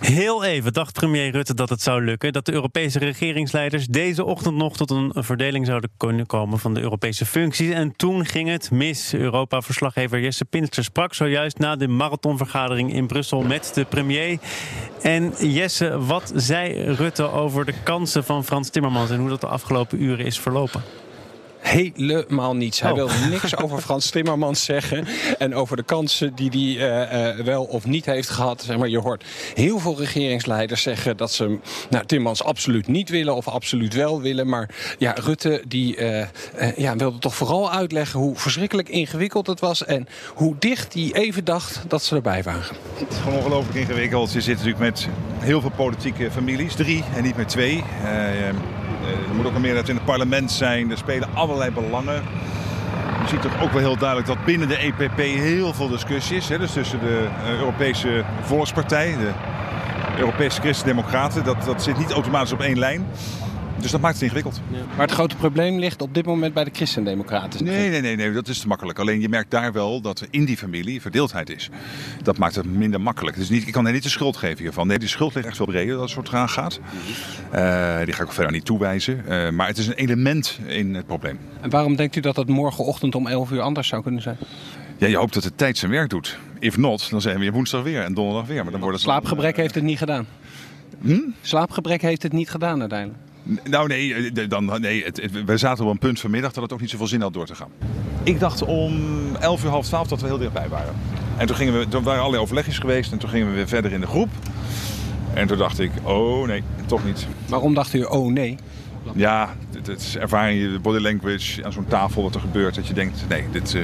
Heel even dacht premier Rutte dat het zou lukken dat de Europese regeringsleiders deze ochtend nog tot een verdeling zouden kunnen komen van de Europese functies. En toen ging het mis. Europa-verslaggever Jesse Pinster sprak zojuist na de marathonvergadering in Brussel met de premier. En Jesse, wat zei Rutte over de kansen van Frans Timmermans en hoe dat de afgelopen uren is verlopen? Helemaal niets. Hij Oh. wil niks over Frans Timmermans zeggen. En over de kansen die hij eh, eh, wel of niet heeft gehad. Zeg maar, je hoort heel veel regeringsleiders zeggen dat ze nou, Timmermans absoluut niet willen of absoluut wel willen. Maar ja, Rutte die, eh, eh, ja, wilde toch vooral uitleggen hoe verschrikkelijk ingewikkeld het was. En hoe dicht hij even dacht dat ze erbij waren. Het is gewoon ongelooflijk ingewikkeld. Je zit natuurlijk met heel veel politieke families, drie en niet meer twee. Eh, er moet ook een meerderheid in het parlement zijn. Er spelen allerlei belangen. Je ziet toch ook wel heel duidelijk dat binnen de EPP heel veel discussie is. Hè? Dus tussen de Europese Volkspartij, de Europese Christen-Democraten. Dat, dat zit niet automatisch op één lijn. Dus dat maakt het ingewikkeld. Maar het grote probleem ligt op dit moment bij de Christendemocraten. Nee, nee, nee, nee, dat is te makkelijk. Alleen je merkt daar wel dat er in die familie verdeeldheid is. Dat maakt het minder makkelijk. Dus niet, ik kan er niet de schuld geven hiervan. Nee, die schuld ligt echt veel breder dat het soort gaan gaat. Eh, die ga ik ook verder niet toewijzen. Eh, maar het is een element in het probleem. En waarom denkt u dat het morgenochtend om 11 uur anders zou kunnen zijn? Ja, je hoopt dat de tijd zijn werk doet. If not, dan zijn we weer woensdag weer en donderdag weer. Maar dan wordt het Slaapgebrek heeft het niet gedaan. Hm? Slaapgebrek heeft het niet gedaan uiteindelijk. Nou nee, eh, de- dan, nee het, het- we zaten op een punt vanmiddag dat het ook niet zoveel zin had door te gaan. Ik dacht om 11 uur, half 12 dat we heel dichtbij waren. En toen, gingen we, toen waren allerlei overlegjes geweest en toen gingen we weer verder in de groep. En toen dacht ik, oh nee, toch niet. Waarom dacht u, oh nee? Ja, het, het is ervaring, je body language aan zo'n tafel wat er gebeurt. Dat je denkt, nee, dit, eh,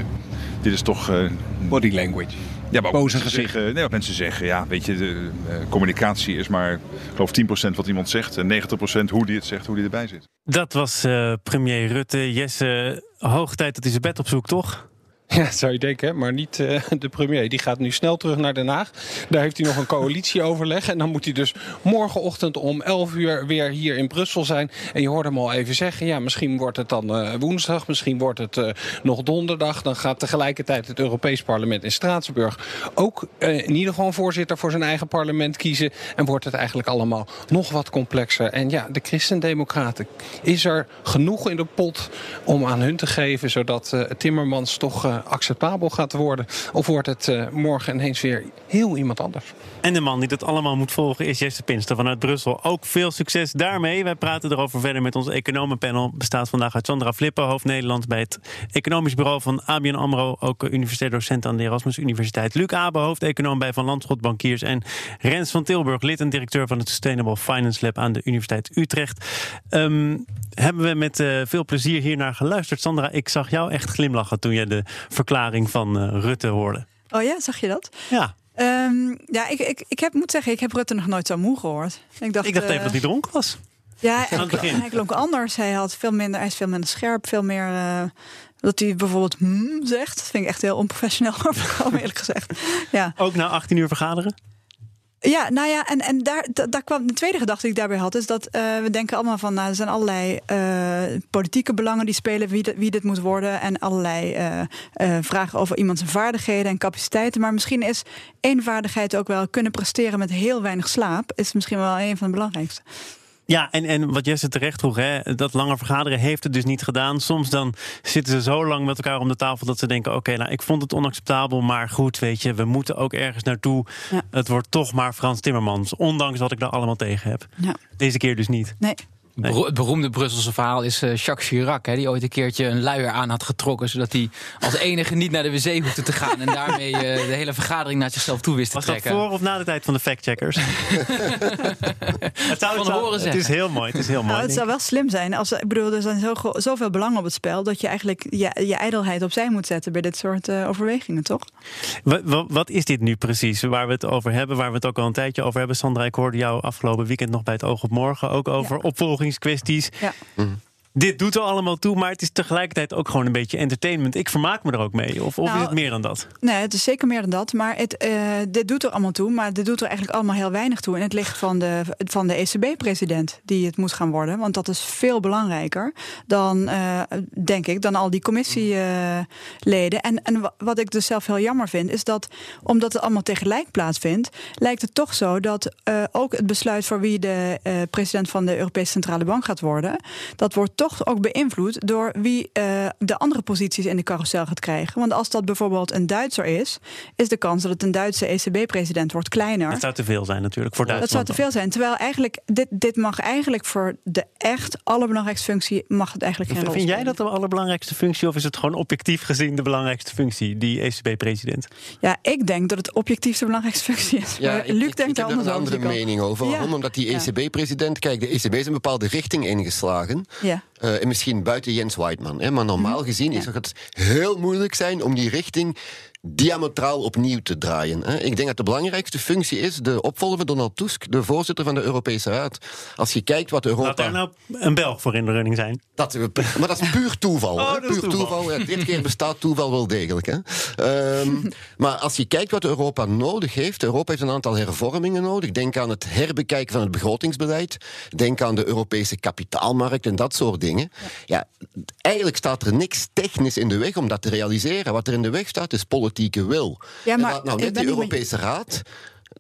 dit is toch... eh, Body language. Ja, maar ook Boze mensen gezicht. Zeggen, nee, wat mensen zeggen, ja, weet je, de eh, communicatie is maar, ik geloof 10% wat iemand zegt. En 90% hoe die het zegt, hoe die erbij zit. Dat was eh, premier Rutte. Jesse, hoog tijd dat hij zijn bed opzoekt, toch? Ja, zou je denken, maar niet eh, de premier. Die gaat nu snel terug naar Den Haag. Daar heeft hij nog een coalitieoverleg. En dan moet hij dus morgenochtend om 11 uur weer hier in Brussel zijn. En je hoorde hem al even zeggen, ja, misschien wordt het dan eh, woensdag, misschien wordt het eh, nog donderdag. Dan gaat tegelijkertijd het Europees Parlement in Straatsburg ook in ieder geval een voorzitter voor zijn eigen parlement kiezen. En wordt het eigenlijk allemaal nog wat complexer. En ja, de Christendemocraten, is er genoeg in de pot om aan hun te geven, zodat Timmermans toch acceptabel gaat worden? Of wordt het eh, morgen ineens weer heel iemand anders? En de man die dat allemaal moet volgen is Jesse Pinster vanuit Brussel. Ook veel succes daarmee. Wij praten erover verder met ons economenpanel. Bestaat vandaag uit Sandra Flippen, hoofd Nederland bij het economisch bureau van ABN AMRO. Ook universitair docent aan de Erasmus Universiteit. Luc Abe, hoofdeconoom bij Van Landschot Bankiers. En Rens van Tilburg, lid en directeur van het Sustainable Finance Lab aan de Universiteit Utrecht. Ehm, hebben we met eh, veel plezier hier naar geluisterd. Sandra, ik zag jou echt glimlachen toen je de verklaring van eh, Rutte hoorde. Oh ja, zag je dat? Ja, Ehm, ja, ik, ik, ik heb, moet zeggen, ik heb Rutte nog nooit zo moe gehoord. Ik dacht, ik dacht eh, even dat hij dronken was. Ja, hij, klonk anders. Hij, had veel minder, hij is veel minder scherp, veel meer... eh, dat hij bijvoorbeeld hmm zegt. Dat vind ik echt heel onprofessioneel overkomen, eerlijk gezegd. Ja. Ook na 18 uur vergaderen? Ja, nou ja, en, en daar, da- daar kwam de tweede gedachte die ik daarbij had, is dat eh, we denken allemaal van, nou, er zijn allerlei eh, politieke belangen die spelen wie, wie dit moet worden, en allerlei eh, vragen over iemand zijn vaardigheden en capaciteiten. Maar misschien is één vaardigheid ook wel kunnen presteren met heel weinig slaap, is misschien wel een van de belangrijkste. Ja, en, en wat Jesse terecht vroeg, hè, dat lange vergaderen heeft het dus niet gedaan. Soms dan zitten ze zo lang met elkaar om de tafel dat ze denken: oké, nou, ik vond het onacceptabel, maar goed, weet je, we moeten ook ergens naartoe. Ja. Het wordt toch maar Frans Timmermans, ondanks wat ik daar allemaal tegen heb. Ja. Deze keer dus niet. Nee. Het beroemde Brusselse verhaal is eh, Jacques Chirac, hè, die ooit een keertje een luier aan had getrokken, zodat hij als enige niet naar de wc hoefde te gaan en daarmee eh, de hele vergadering naar zichzelf toe wist te Was dat trekken. voor of na de tijd van de factcheckers? het, zou, het, zou- het zeggen. is heel mooi. Het is heel mooi. Nou, het zou wel slim zijn. Als, ik bedoel, er zijn zo, zoveel belangen op het spel dat je eigenlijk je, je ijdelheid opzij moet zetten bij dit soort eh, overwegingen, toch? Wat, wat, wat is dit nu precies waar we het over hebben? Waar we het ook al een tijdje over hebben. Sandra, ik hoorde jou afgelopen weekend nog bij het Oog op Morgen ook over Ja. Opvolgingskwesties. Ja. Dit doet er allemaal toe, maar het is tegelijkertijd ook gewoon een beetje entertainment. Ik vermaak me er ook mee. Of, of Nou, is het meer dan dat? Nee, het is zeker meer dan dat. Maar het, eh, dit doet er allemaal toe. Maar dit doet er eigenlijk allemaal heel weinig toe. In het licht van de, van de ECB-president die het moet gaan worden. Want dat is veel belangrijker dan, eh, denk ik, dan al die commissieleden. en, en wa- wat ik dus zelf heel jammer vind, is dat omdat het allemaal tegelijk plaatsvindt, lijkt het toch zo dat eh, ook het besluit voor wie de president van de Europese Centrale Bank gaat worden, dat wordt toch ook beïnvloed door wie eh, de andere posities in de carousel gaat krijgen. Want als dat bijvoorbeeld een Duitser is, is de kans dat het een Duitse ECB-president wordt kleiner. Dat zou te veel zijn natuurlijk voor Dat Duitsland. zou te veel zijn. Terwijl eigenlijk, dit, dit mag eigenlijk voor de echt allerbelangrijkste functie, mag het eigenlijk geen rol Vind jij dat de allerbelangrijkste functie of is het gewoon objectief gezien de belangrijkste functie, die ECB-president? Ja, ik denk dat het objectief de belangrijkste functie is. Ja, Maar ik, Luc ik, denkt ik daar heb er anders een over. andere mening over. Ja. Waarom? Omdat die. ECB-president, kijk, de ECB is een bepaalde richting ingeslagen. Ja. Eh, en misschien buiten Jens Weidmann. Hè, maar normaal Mhm. gezien is het heel moeilijk zijn om die richting diametraal opnieuw te draaien. Hè. Ik denk dat de belangrijkste functie is de opvolger van Donald Tusk, de voorzitter van de Europese Raad. Als je kijkt wat Laat Europa... daar nou een Belg voor in de running zijn. Dat, maar dat is puur toeval. Oh, hè. dat is puur toeval. toeval. Ja, dit keer bestaat toeval wel degelijk. Hè. Ehm, maar als je kijkt wat Europa nodig heeft, Europa heeft een aantal hervormingen nodig. Denk aan het herbekijken van het begrotingsbeleid. Denk aan de Europese kapitaalmarkt en dat soort dingen. Ja, eigenlijk staat er niks technisch in de weg om dat te realiseren. Wat er in de weg staat is politieke wil. Ja, En maar laat nou ik net niet met- Europese Raad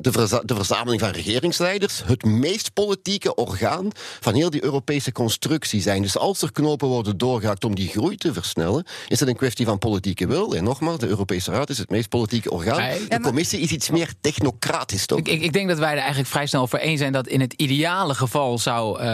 de, verza- de verzameling van regeringsleiders het meest politieke orgaan van heel die Europese constructie zijn. Dus als er knopen worden doorgehakt om die groei te versnellen, is het een kwestie van politieke wil. En nogmaals, de Europese Raad is het meest politieke orgaan. De commissie is iets meer technocratisch, toch? Ik, ik, ik denk dat wij er eigenlijk vrij snel over eens zijn dat in het ideale geval zou eh,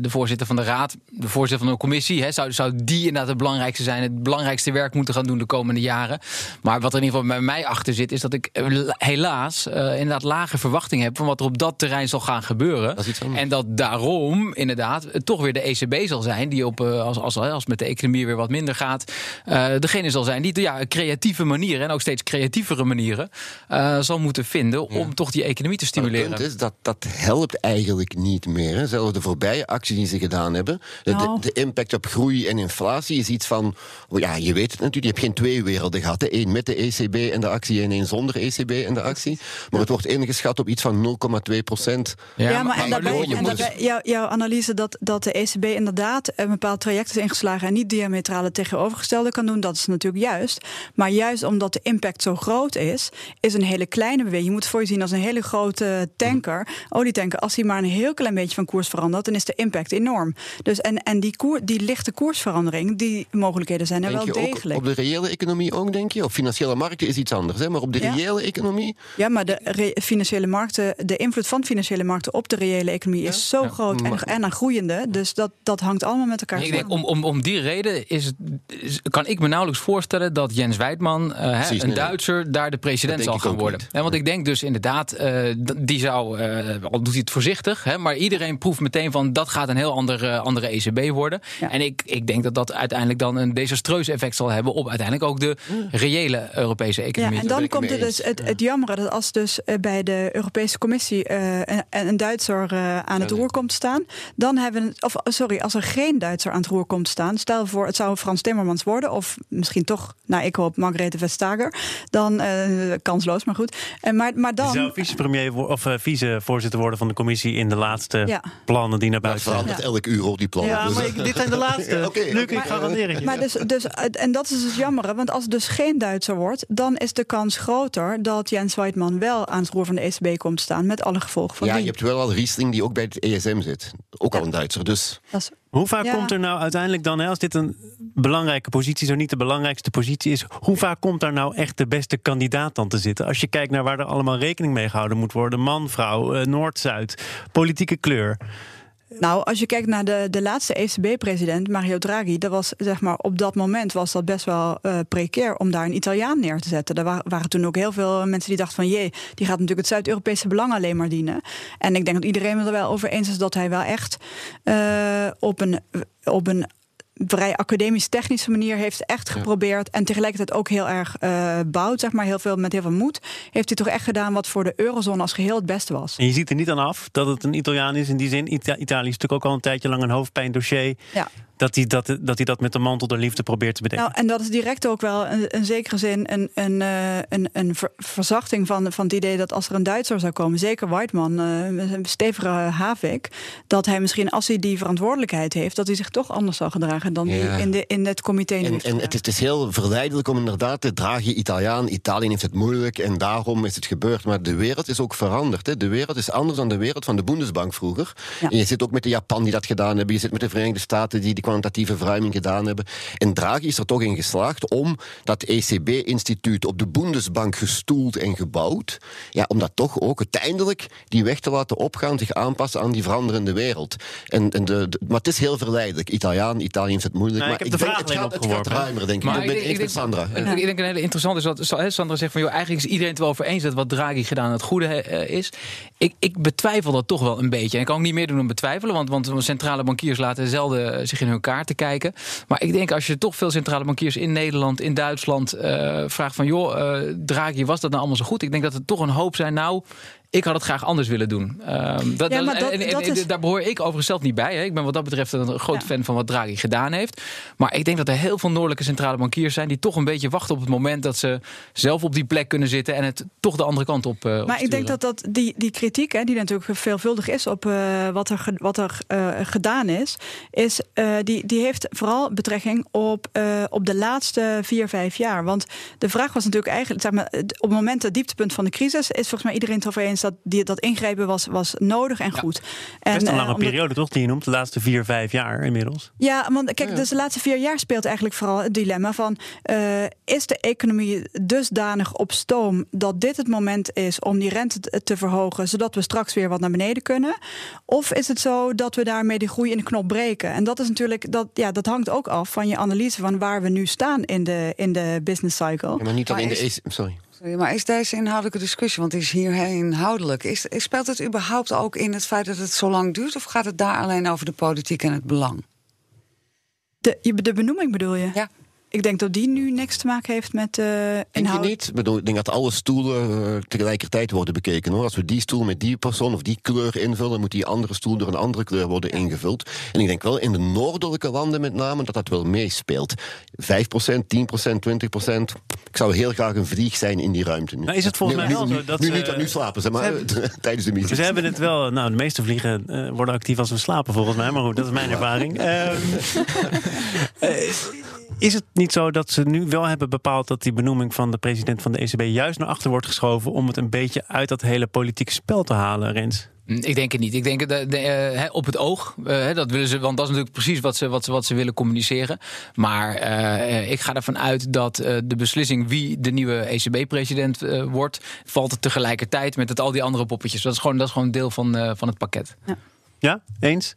de voorzitter van de raad, de voorzitter van de commissie, hè, zou, zou die inderdaad het belangrijkste zijn, het belangrijkste werk moeten gaan doen de komende jaren. Maar wat er in ieder geval bij mij achter zit, is dat ik eh, helaas eh, inderdaad lage verwachting heb van wat er op dat terrein zal gaan gebeuren. Dat is iets anders. En dat daarom inderdaad het toch weer de ECB zal zijn, die op, eh, als, als, als met de economie weer wat minder gaat, eh, degene zal zijn die ja, creatieve manieren en ook steeds creatievere manieren eh, zal moeten vinden om toch die economie te Maar het stimuleren. punt is, dat, dat helpt eigenlijk niet meer. Hè. Zelfs de voorbije acties die ze gedaan hebben. De, de- Nou. de impact op groei en inflatie is iets van... Ja, je weet het natuurlijk, je hebt geen twee werelden gehad. hè. Eén met de ECB en de actie en één zonder ECB en de actie. Maar het wordt ingeschat op iets van 0,2 procent. Ja, maar, en daarbij, je en daarbij- jouw, jouw analyse dat, dat de ECB inderdaad een bepaald traject is ingeslagen en niet diametrale tegenovergestelde kan doen, dat is natuurlijk juist. Maar juist omdat de impact zo groot is, is een hele kleine beweging. Je moet het voor je zien als een hele grote tanker, olietanker. Als hij maar een heel klein beetje van koers verandert, dan is de impact enorm. Dus en, en die, koer, die lichte koersverandering, die mogelijkheden zijn er Denk wel degelijk. op de reële economie ook, denk je? Op financiële markten is iets anders, hè? maar op de Ja. reële economie... Ja, maar de re- financiële markten, de invloed van financiële markten op de reële economie is zo groot en, en aan groeiende. Dus dat, dat hangt allemaal met elkaar Ik samen. denk, om, om, om die reden is het, is- kan ik me nauwelijks voorstellen dat Jens Weidman, eh, hè, een nee. Duitser, daar de president zal gaan worden. niet. Want ik denk dus inderdaad, eh, d- die zou, eh, al doet hij het voorzichtig, hè, maar iedereen proeft meteen van dat gaat een heel andere, andere ECB worden. Ja. En ik, ik denk dat dat uiteindelijk dan een desastreus effect zal hebben op uiteindelijk ook de reële Europese Ja, economie. en ben dan het komt er dus het, het jammere dat als dus eh, bij de Europese Commissie eh, een, een Duitser eh, aan het roer komt te staan, dan hebben we, of sorry, als er geen Duitser aan het roer komt staan, stel voor het zou Frans Timmermans worden, of misschien toch, nou ik hoop Margrethe Vestager, dan eh, kansloos, maar goed. En maar, maar Die dan. zou vicepremier of vicevoorzitter worden van de commissie in de laatste Ja. plannen die naar buiten zijn. verandert elk uur hoor, die plannen. Ja, Dus, maar ik- dit zijn de laatste. Oké, Luc, ik garandeer het je. Maar dus, dus, en dat is het jammere, want als het dus geen Duitser wordt, dan is de kans groter dat Jens Weidmann wel aan het roer van de ECB komt te staan, met alle gevolgen van ja, die. je hebt wel al Riesling die ook bij het ESM zit. Ook al een Duitser, dus... Is- Hoe vaak Ja. komt er nou uiteindelijk dan, hè, als dit een belangrijke positie, zo niet de belangrijkste positie is, hoe vaak komt daar nou echt de beste kandidaat dan te zitten? Als je kijkt naar waar er allemaal rekening mee gehouden moet worden: man, vrouw, eh, Noord-Zuid, politieke kleur. Nou, als je kijkt naar de, de laatste ECB-president, Mario Draghi, dat was zeg maar op dat moment was dat best wel eh precair om daar een Italiaan neer te zetten. Er wa- waren toen ook heel veel mensen die dachten van jee, die gaat natuurlijk het Zuid-Europese belang alleen maar dienen. En ik denk dat iedereen het er wel over eens is dat hij wel echt eh, op een op een vrij academisch-technische manier heeft echt geprobeerd. En tegelijkertijd ook heel erg eh bouwt, zeg maar, heel veel, met heel veel moed. Heeft hij toch echt gedaan wat voor de eurozone als geheel het beste was. En je ziet er niet aan af dat het een Italiaan is. In die zin, Ita- Italië is natuurlijk ook al een tijdje lang een hoofdpijndossier. Ja. Dat hij dat, dat, hij dat met de mantel der liefde probeert te bedenken. Nou, en dat is direct ook wel in, in zekere zin een, een, eh, een, een verzachting van, van het idee dat als er een Duitser zou komen, zeker Whiteman, uh, een stevige Havik, dat hij misschien als hij die verantwoordelijkheid heeft, dat hij zich toch anders zal gedragen dan die in, de, in het comité. En, en het, is, het, is, heel verleidelijk om inderdaad te dragen Italiaan. Italië heeft het moeilijk en daarom is het gebeurd. Maar de wereld is ook veranderd. Hè. De wereld is anders dan de wereld van de Bundesbank vroeger. En je zit ook met de Japan die dat gedaan hebben. Je zit met de Verenigde Staten die die kwantitatieve verruiming gedaan hebben. En Draghi is er toch in geslaagd om dat ECB-instituut op de Bundesbank gestoeld en gebouwd. Ja, om dat toch ook uiteindelijk die weg te laten opgaan, zich aanpassen aan die veranderende wereld. En, en de, maar het is heel verleidelijk. Italiaan, Italië heeft het moeilijk. Nou, maar ik heb de vraag het, gaat, het gaat ruimer, denk ik. Maar ik, ben ik, denk, Sandra. Ik denk een hele interessant is wat Sandra zegt van joh, eigenlijk is iedereen het wel over eens dat wat Draghi gedaan het goede uh, is. Ik, ik betwijfel dat toch wel een beetje. En ik kan ook niet meer doen dan betwijfelen, want, want centrale bankiers laten zelden zich in hun kaart te kijken. Maar ik denk als je toch veel centrale bankiers in Nederland, in Duitsland uh, vraagt van joh, uh, Draghi, was dat nou allemaal zo goed? Ik denk dat er toch een hoop zijn. Nou, ik had het graag anders willen doen. Daar behoor ik overigens zelf niet bij. Hè. Ik ben wat dat betreft een groot ja. fan van wat Draghi gedaan heeft. Maar ik denk dat er heel veel noordelijke centrale bankiers zijn... die toch een beetje wachten op het moment dat ze zelf op die plek kunnen zitten... en het toch de andere kant op uh, Maar ik denk dat, dat die, die kritiek, hè, die natuurlijk veelvuldig is... op uh, wat er, wat er uh, gedaan is... is die, die heeft vooral betrekking op, op de laatste vier, vijf jaar. Want de vraag was natuurlijk eigenlijk... Zeg maar, op het moment, het dieptepunt van de crisis... is volgens mij iedereen het over eens dat die, dat ingrepen was, was nodig en goed. Ja. Best een lange uh, periode toch, die je noemt? De laatste vier, vijf jaar inmiddels. Ja, want kijk, dus de laatste vier jaar speelt eigenlijk vooral het dilemma van... Uh, is de economie dusdanig op stoom dat dit het moment is om die rente te verhogen... zodat we straks weer wat naar beneden kunnen? Of is het zo dat we daarmee die groei in de knop breken? En dat is natuurlijk, dat, ja, dat hangt ook af van je analyse van waar we nu staan in de, in de business cycle. Ja, maar niet alleen de... Sorry. Sorry, maar is deze inhoudelijke discussie, want die is hier heel inhoudelijk, is, speelt het überhaupt ook in het feit dat het zo lang duurt, of gaat het daar alleen over de politiek en het belang? De, de benoeming bedoel je? Ja. Ik denk dat die nu niks te maken heeft met uh, inhoud. Denk je niet? Ik, bedoel, ik denk dat alle stoelen uh, tegelijkertijd worden bekeken. Hoor. Als we die stoel met die persoon of die kleur invullen... moet die andere stoel door een andere kleur worden ingevuld. En ik denk wel in de noordelijke landen met name... dat dat wel meespeelt. 5% 10% 20% Ik zou heel graag een vlieg zijn in die ruimte nu. Nou, is het volgens nu, mij wel zo dat nu, ze, niet, nu slapen ze, maar hebben, tijdens de meeting. Ze hebben het wel... Nou, de meeste vliegen uh, worden actief als we slapen volgens mij. Maar goed, dat is mijn ervaring. is het niet zo dat ze nu wel hebben bepaald dat die benoeming van de president van de ECB juist naar achter wordt geschoven om het een beetje uit dat hele politieke spel te halen, Rens? Ik denk het niet. Ik denk de, de, uh, op het oog. Uh, dat willen ze, want dat is natuurlijk precies wat ze, wat ze, wat ze willen communiceren. Maar uh, ik ga ervan uit dat de beslissing wie de nieuwe ECB-president wordt, valt het tegelijkertijd met het, al die andere poppetjes. Dat is gewoon, dat is gewoon deel van, van het pakket. Ja, ja eens?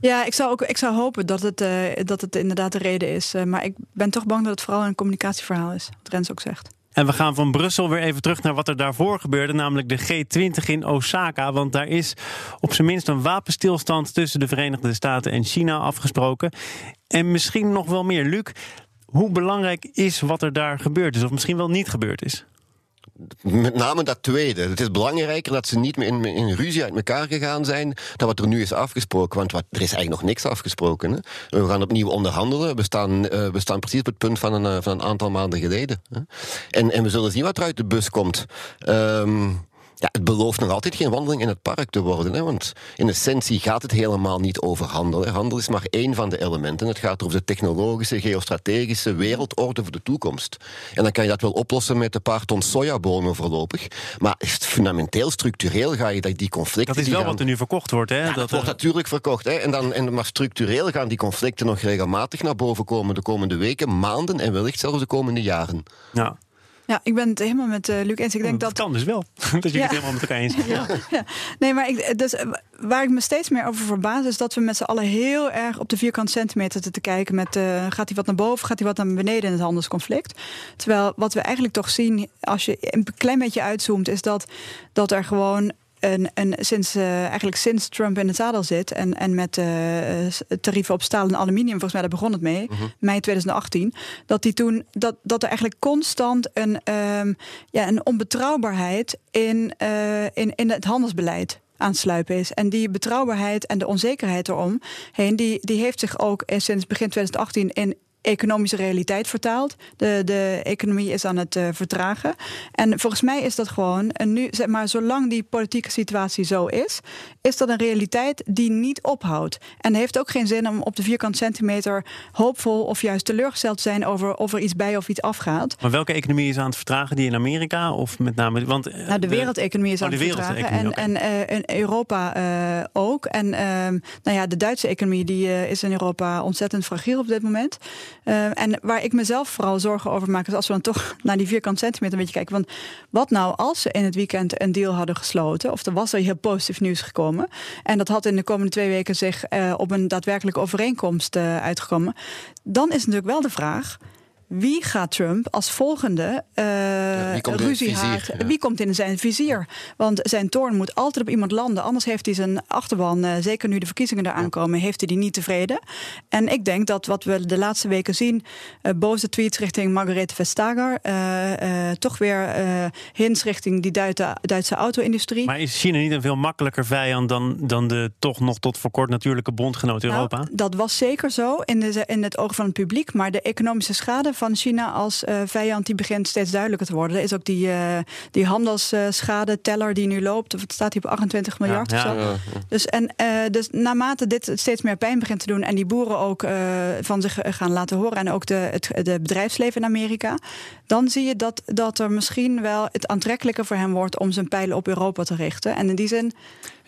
Ja, ik zou, ook, ik zou hopen dat het, uh, dat het inderdaad de reden is. Uh, maar ik ben toch bang dat het vooral een communicatieverhaal is, wat Rens ook zegt. En we gaan van Brussel weer even terug naar wat er daarvoor gebeurde, namelijk de G20 in Osaka. Want daar is op zijn minst een wapenstilstand tussen de Verenigde Staten en China afgesproken. En misschien nog wel meer. Luc, hoe belangrijk is wat er daar gebeurd is, of misschien wel niet gebeurd is? Met name dat tweede. Het is belangrijker dat ze niet meer in, in ruzie uit elkaar gegaan zijn dan wat er nu is afgesproken. Want wat, er is eigenlijk nog niks afgesproken. Hè? We gaan opnieuw onderhandelen. We staan, uh, we staan precies op het punt van een, uh, van een aantal maanden geleden. Hè? En, en we zullen zien wat er uit de bus komt. Um, ja, het belooft nog altijd geen wandeling in het park te worden. Hè? Want in essentie gaat het helemaal niet over handel. Hè? Handel is maar één van de elementen. Het gaat over de technologische, geostrategische wereldorde voor de toekomst. En dan kan je dat wel oplossen met een paar ton sojabonen voorlopig. Maar fundamenteel, structureel ga je die conflicten... Dat is wel gaan... wat er nu verkocht wordt. Hè? Ja, dat, dat wordt natuurlijk verkocht. Hè? En dan, en, maar structureel gaan die conflicten nog regelmatig naar boven komen de komende weken, maanden en wellicht zelfs de komende jaren. Ja. Ja, ik ben het helemaal met uh, Luc eens. Ik denk dat, dat kan dus wel. dat jullie ja. het helemaal met elkaar eens zijn. Ja. ja. Nee, maar ik, dus, waar ik me steeds meer over verbaas... is dat we met z'n allen heel erg op de vierkante centimeter te kijken... met uh, gaat hij wat naar boven, gaat hij wat naar beneden in het handelsconflict. Terwijl wat we eigenlijk toch zien... als je een klein beetje uitzoomt... is dat, dat er gewoon een, een, sinds, uh, eigenlijk sinds Trump in het zadel zit en, en met uh, tarieven op staal en aluminium, volgens mij daar begon het mee, Mhm. mei 2018, dat, die toen, dat, dat er eigenlijk constant een, um, ja, een onbetrouwbaarheid in, in, in het handelsbeleid aansluipen is. En die betrouwbaarheid en de onzekerheid erom heen, die, die heeft zich ook sinds begin 2018 in economische realiteit vertaald. De, de economie is aan het uh, vertragen. En volgens mij is dat gewoon, en nu, zeg maar, zolang die politieke situatie zo is, is dat een realiteit die niet ophoudt. En heeft ook geen zin om op de vierkant centimeter hoopvol of juist teleurgesteld te zijn over of er iets bij of iets afgaat. Maar welke economie is aan het vertragen? Die in Amerika of met name. Want, uh, nou, de wereldeconomie is oh, aan het vertragen. En, okay. en uh, in Europa ook. En ehm, nou ja, de Duitse economie die, is in Europa ontzettend fragiel op dit moment. Uh, en waar ik mezelf vooral zorgen over maak, is als we dan toch naar die vierkant centimeter een beetje kijken. Want wat nou als ze in het weekend een deal hadden gesloten, of er was er heel positief nieuws gekomen, en dat had in de komende twee weken zich uh, op een daadwerkelijke overeenkomst uh, uitgekomen, dan is natuurlijk wel de vraag wie gaat Trump als volgende uh, ja, ruzie haat? Ja. Wie komt in zijn vizier? Want zijn toorn moet altijd op iemand landen. Anders heeft hij zijn achterban, uh, zeker nu de verkiezingen eraan komen, heeft hij die niet tevreden. En ik denk dat wat we de laatste weken zien, uh, boze tweets richting Margarethe Vestager, toch weer hints richting die Duitse, Duitse auto-industrie. Maar is China niet een veel makkelijker vijand dan, dan de toch nog tot voor kort natuurlijke bondgenoot nou, Europa? Dat was zeker zo in, de, in het oog van het publiek. Maar de economische schade van China als uh, vijand die begint steeds duidelijker te worden. Er is ook die, uh, die handelsschade teller die nu loopt. Of het staat hier op 28 miljard ja, of zo. Ja, ja. Dus, en, uh, dus naarmate dit steeds meer pijn begint te doen en die boeren ook van zich gaan laten horen en ook de, het de bedrijfsleven in Amerika, dan zie je dat, dat er misschien wel het aantrekkelijker voor hem wordt om zijn pijlen op Europa te richten. En in die zin.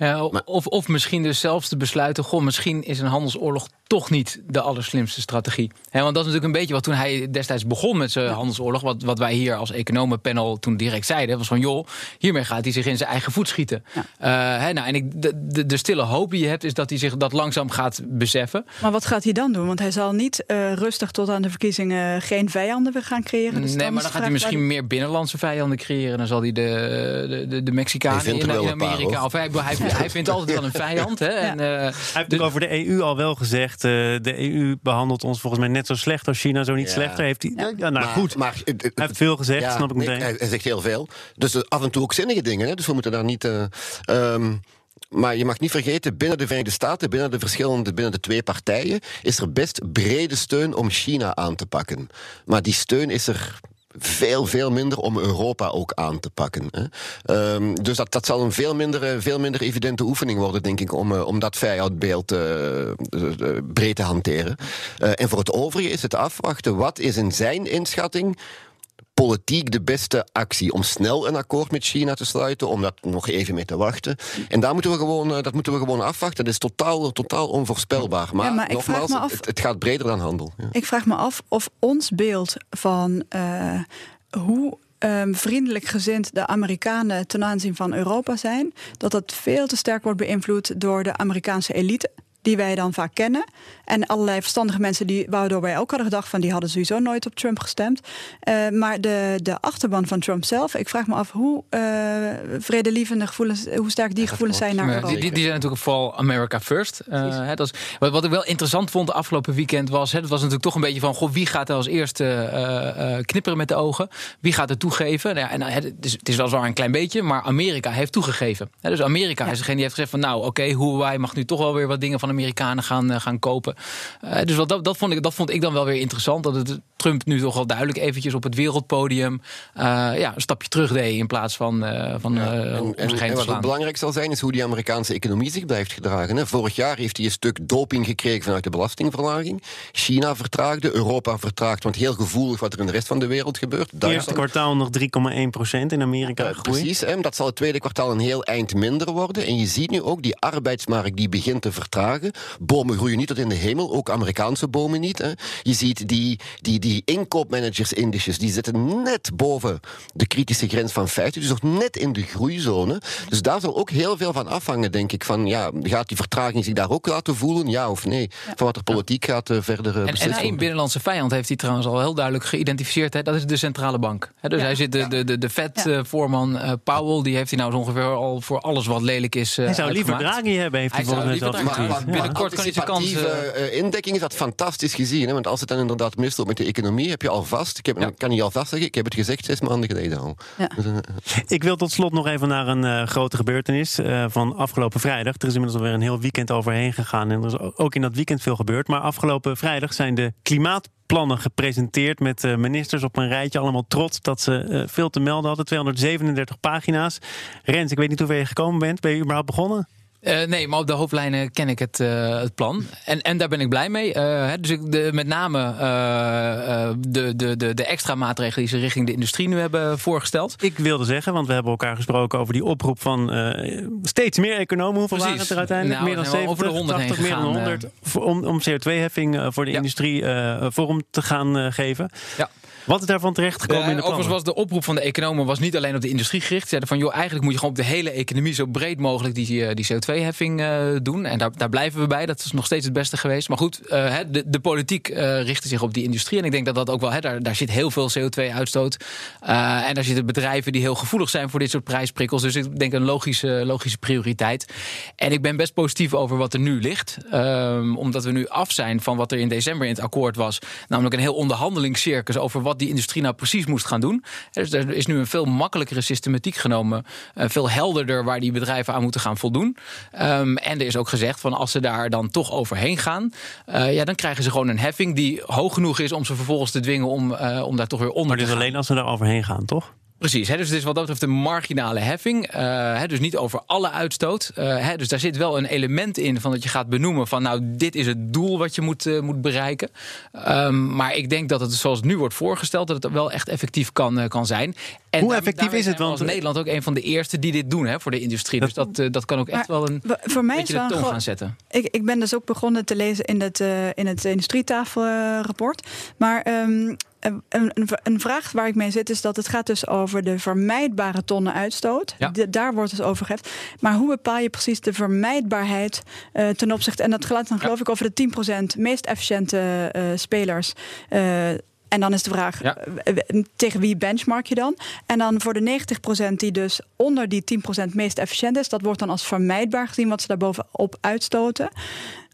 Ja, of, of misschien dus zelfs te besluiten: goh, misschien is een handelsoorlog toch niet de allerslimste strategie. He, want dat is natuurlijk een beetje wat toen hij destijds begon met zijn handelsoorlog. Wat, wat wij hier als economenpanel toen direct zeiden: was van joh, hiermee gaat hij zich in zijn eigen voet schieten. Ja. Uh, he, nou, en ik, de, de, de, stille hoop die je hebt, is dat hij zich dat langzaam gaat beseffen. Maar wat gaat hij dan doen? Want hij zal niet uh, rustig tot aan de verkiezingen geen vijanden weer gaan creëren. Dus nee, maar dan gaat hij misschien meer binnenlandse vijanden creëren. Dan zal hij de, de, de, de Mexicanen in, in, Amerika. Of hij, hij, hij, vindt altijd wel een vijand. Hè? En, uh, hij heeft dus, over de EU al wel gezegd. Uh, de EU behandelt ons volgens mij net zo slecht als China, zo niet ja. slechter. Heeft hij, ja, nou maar, goed. Maar, hij heeft veel gezegd, ja, snap ik meteen. Hij, hij zegt heel veel. Dus af en toe ook zinnige dingen. Hè? Dus we moeten daar niet. Uh, um, maar je mag niet vergeten, binnen de Verenigde Staten, binnen de verschillende, binnen de twee partijen, is er best brede steun om China aan te pakken. Maar die steun is er veel, veel minder om Europa ook aan te pakken. Hè. Um, dus dat, dat zal een veel minder, veel minder evidente oefening worden, denk ik, om, om dat vijandbeeld uh, breed te hanteren. En voor het overige is het afwachten. Wat is in zijn inschatting politiek de beste actie om snel een akkoord met China te sluiten, om dat nog even mee te wachten. En daar moeten we gewoon, dat moeten we gewoon afwachten. Dat is totaal, totaal onvoorspelbaar. Maar, ja, maar nogmaals, af, het, het, gaat breder dan handel. Ja. Ik vraag me af of ons beeld van uh, hoe Um, vriendelijk gezind de Amerikanen ten aanzien van Europa zijn, dat dat veel te sterk wordt beïnvloed door de Amerikaanse elite die wij dan vaak kennen. En allerlei verstandige mensen die, waardoor wij ook hadden gedacht van die hadden sowieso nooit op Trump gestemd. Uh, maar de, de achterban van Trump zelf, ik vraag me af hoe uh, vredelievende gevoelens, hoe sterk die gevoelens zijn naar Europa. Die, die, zijn natuurlijk vooral America First. Uh, hè, dat is, wat, wat ik wel interessant vond de afgelopen weekend was, hè, dat was natuurlijk toch een beetje van, goh, wie gaat er als eerste knipperen met de ogen? Wie gaat er toegeven? Nou ja, en, het, is, het is weliswaar een klein beetje, maar Amerika heeft toegegeven. Hè, dus Amerika ja. is degene die heeft gezegd van, nou oké, okay, Huawei mag nu toch wel weer wat dingen van Amerikanen gaan, uh, gaan kopen. Uh, dus wat, dat, dat, vond ik, dat vond ik dan wel weer interessant. Dat het Trump nu toch al duidelijk eventjes op het wereldpodium uh, ja, een stapje terug deed in plaats van, van ja, en, en, en wat het belangrijk zal zijn is hoe die Amerikaanse economie zich blijft gedragen. Hè. Vorig jaar heeft hij een stuk doping gekregen vanuit de belastingverlaging. China vertraagde, Europa vertraagt, want heel gevoelig wat er in de rest van de wereld gebeurt. Het eerste kwartaal nog 3,1% in Amerika uh, Precies, hè, dat zal het tweede kwartaal een heel eind minder worden. En je ziet nu ook die arbeidsmarkt die begint te vertragen. Bomen groeien niet tot in de hemel, ook Amerikaanse bomen niet. Hè. Je ziet die, die, die inkoopmanagersindices, die zitten net boven de kritische grens van 50, dus nog net in de groeizone. Dus daar zal ook heel veel van afhangen, denk ik. Van, ja, gaat die vertraging zich daar ook laten voelen, ja of nee? Ja. Van wat er politiek gaat uh, verder uh, En, en één binnenlandse vijand heeft hij trouwens al heel duidelijk geïdentificeerd. Hè, dat is de centrale bank. Hè, dus ja. hij zit de, de, de, de Fed-voorman uh, Powell, die heeft hij nou ongeveer al voor alles wat lelijk is Hij zou liever Draghi hebben, heeft hij, hij volgens mij zelf maar, binnenkort kan hij zijn kans... Anticipatieve eh, eh, indekking is dat fantastisch gezien. Hè? Want als het dan inderdaad misloopt met de economie, heb je alvast, ik heb, Ja. kan je alvast zeggen, ik heb het gezegd zes maanden geleden al. Ja. Dus, eh, Ik wil tot slot nog even naar een eh, grote gebeurtenis eh, van afgelopen vrijdag. Er is inmiddels alweer een heel weekend overheen gegaan en er is ook in dat weekend veel gebeurd. Maar afgelopen vrijdag zijn de klimaatplannen gepresenteerd met eh, ministers op een rijtje. Allemaal trots dat ze eh, veel te melden hadden. 237 pagina's. Rens, ik weet niet hoe ver je gekomen bent. Ben je überhaupt begonnen? Eh, nee, maar op de hoofdlijnen ken ik het, eh, het plan. En, en daar ben ik blij mee. Hè, dus ik, de, met name de, de, de, de extra maatregelen die ze richting de industrie nu hebben voorgesteld. Ik wilde zeggen, want we hebben elkaar gesproken over die oproep van steeds meer economen. Hoeveel Precies. waren het er uiteindelijk? Nou, meer dan we zijn wel 70, over de 100 80, heen meer dan gegaan, 100. voor- om, om CO2-heffing eh, voor de Ja. industrie vorm te gaan geven. Ja. Wat is daarvan terechtgekomen Ja, in de plannen? overigens was de oproep van de economen was niet alleen op de industrie gericht. Ze zeiden van, joh, eigenlijk moet je gewoon op de hele economie zo breed mogelijk die, eh, die CO2-heffing eh, doen. En daar, daar blijven we bij. Dat is nog steeds het beste geweest. Maar goed, eh, de, de politiek richtte zich op die industrie. En ik denk dat dat ook wel, hè, daar, daar zit heel veel CO2-uitstoot. Eh, en daar zitten bedrijven die heel gevoelig zijn voor dit soort prijsprikkels. Dus ik denk een logische, logische prioriteit. En ik ben best positief over wat er nu ligt. Ehm, omdat we nu af zijn van wat er in december in het akkoord was. Namelijk een heel onderhandelingscircus over wat die industrie nou precies moest gaan doen. Dus er is nu een veel makkelijkere systematiek genomen. eh, veel helderder waar die bedrijven aan moeten gaan voldoen. Ehm, en er is ook gezegd van als ze daar dan toch overheen gaan. eh, ja, dan krijgen ze gewoon een heffing die hoog genoeg is om ze vervolgens te dwingen om, eh, om daar toch weer onder Maar te dit is gaan. alleen als we daar overheen gaan, toch? Precies, hè, dus het is wat dat betreft een marginale heffing. eh, hè, dus niet over alle uitstoot. eh, hè, dus daar zit wel een element in van dat je gaat benoemen van nou, dit is het doel wat je moet, eh, moet bereiken. Ehm, maar ik denk dat het zoals het nu wordt voorgesteld, dat het wel echt effectief kan, kan zijn. En Hoe effectief is het? Want- als Nederland ook een van de eerste die dit doen hè, voor de industrie. Dus dat, dat kan ook echt Maar wel een voor mij is beetje wel de een toon gaan zetten. Ik, ik ben dus ook begonnen te lezen in het, eh, in het industrietafelrapport. maar ehm, een, een, een vraag waar ik mee zit is dat het gaat dus over de vermijdbare tonnen uitstoot. Ja. De- daar wordt dus over geheft. Maar hoe bepaal je precies de vermijdbaarheid eh, ten opzichte... en dat gaat dan geloof ik over de 10% meest efficiënte eh, spelers... eh, en dan is de vraag, Ja. tegen wie benchmark je dan? En dan voor de 90% die dus onder die 10% meest efficiënt is... dat wordt dan als vermijdbaar gezien wat ze daarbovenop uitstoten.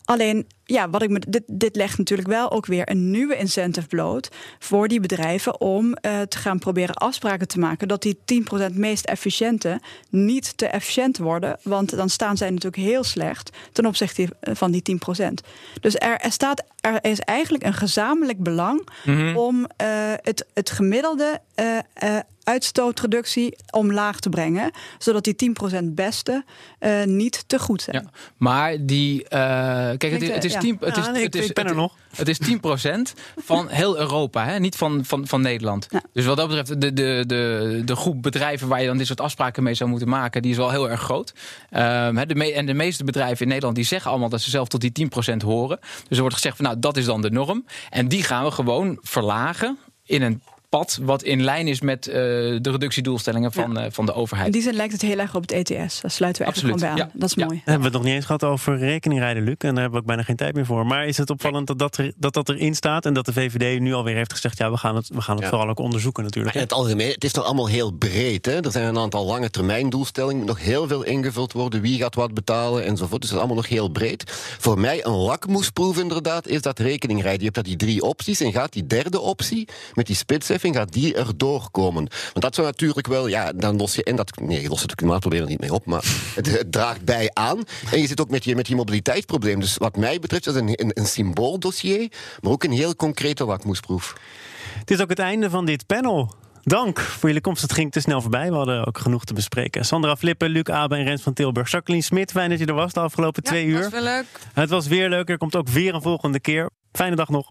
Alleen, ja, wat ik me, dit, dit legt natuurlijk wel ook weer een nieuwe incentive bloot voor die bedrijven om eh, te gaan proberen afspraken te maken dat die 10% meest efficiënte niet te efficiënt worden. Want dan staan zij natuurlijk heel slecht ten opzichte van die 10%. Dus er, er, staat, er is eigenlijk een gezamenlijk belang om eh, het, het gemiddelde eh, uitstootreductie omlaag te brengen, zodat die 10% beste eh, niet te goed zijn. Ja. Maar die, eh, kijk, het is, het is Ja. 10, het is, het is, ik ben er het- nog. Het is 10% van heel Europa, hè? niet van, van, van Nederland. Ja. Dus wat dat betreft, de, de, de, de groep bedrijven waar je dan dit soort afspraken mee zou moeten maken, die is wel heel erg groot. Ehm, hè, de me- en de meeste bedrijven in Nederland die zeggen allemaal dat ze zelf tot die 10% horen. Dus er wordt gezegd van nou, dat is dan de norm. En die gaan we gewoon verlagen in een pad wat in lijn is met eh, de reductiedoelstellingen van, eh, van de In overheid. die zin lijkt het heel erg op het ETS. Daar sluiten we eigenlijk Absoluut, gewoon bij aan. ja. Dat is Ja. mooi. Dan hebben we het nog niet eens gehad over rekeningrijden, Luc. En daar hebben we ook bijna geen tijd meer voor. Maar is het opvallend dat dat, er, dat, dat erin staat... en dat de VVD nu alweer heeft gezegd... ja, we gaan het, we gaan het Ja. vooral ook onderzoeken Maar natuurlijk. in het algemeen, het is nog allemaal heel breed. Hè? Er zijn een aantal lange termijn doelstellingen. Nog heel veel ingevuld worden. Wie gaat wat betalen enzovoort. Dus dat is allemaal nog heel breed. Voor mij een lakmoesproef inderdaad is dat rekeningrijden. Je hebt dat die drie opties. En gaat die derde optie met die gaat die erdoor komen? Want dat zou natuurlijk wel, ja, dan los je... En dat, nee, je lost het klimaatprobleem er niet mee op. Maar het, het draagt bij aan. En je zit ook met je, met je mobiliteitsprobleem. Dus wat mij betreft is het een, een, een symbooldossier. Maar ook een heel concrete lakmoesproef. Het is ook het einde van dit panel. Dank voor jullie komst. Het ging te snel voorbij. We hadden ook genoeg te bespreken. Sandra Flippen, Luc Abe en Rens van Tilburg. Jacqueline Smit, fijn dat je er was de afgelopen twee Ja, uur. was wel leuk. Het was weer leuk. Er komt ook weer een volgende keer. Fijne dag nog.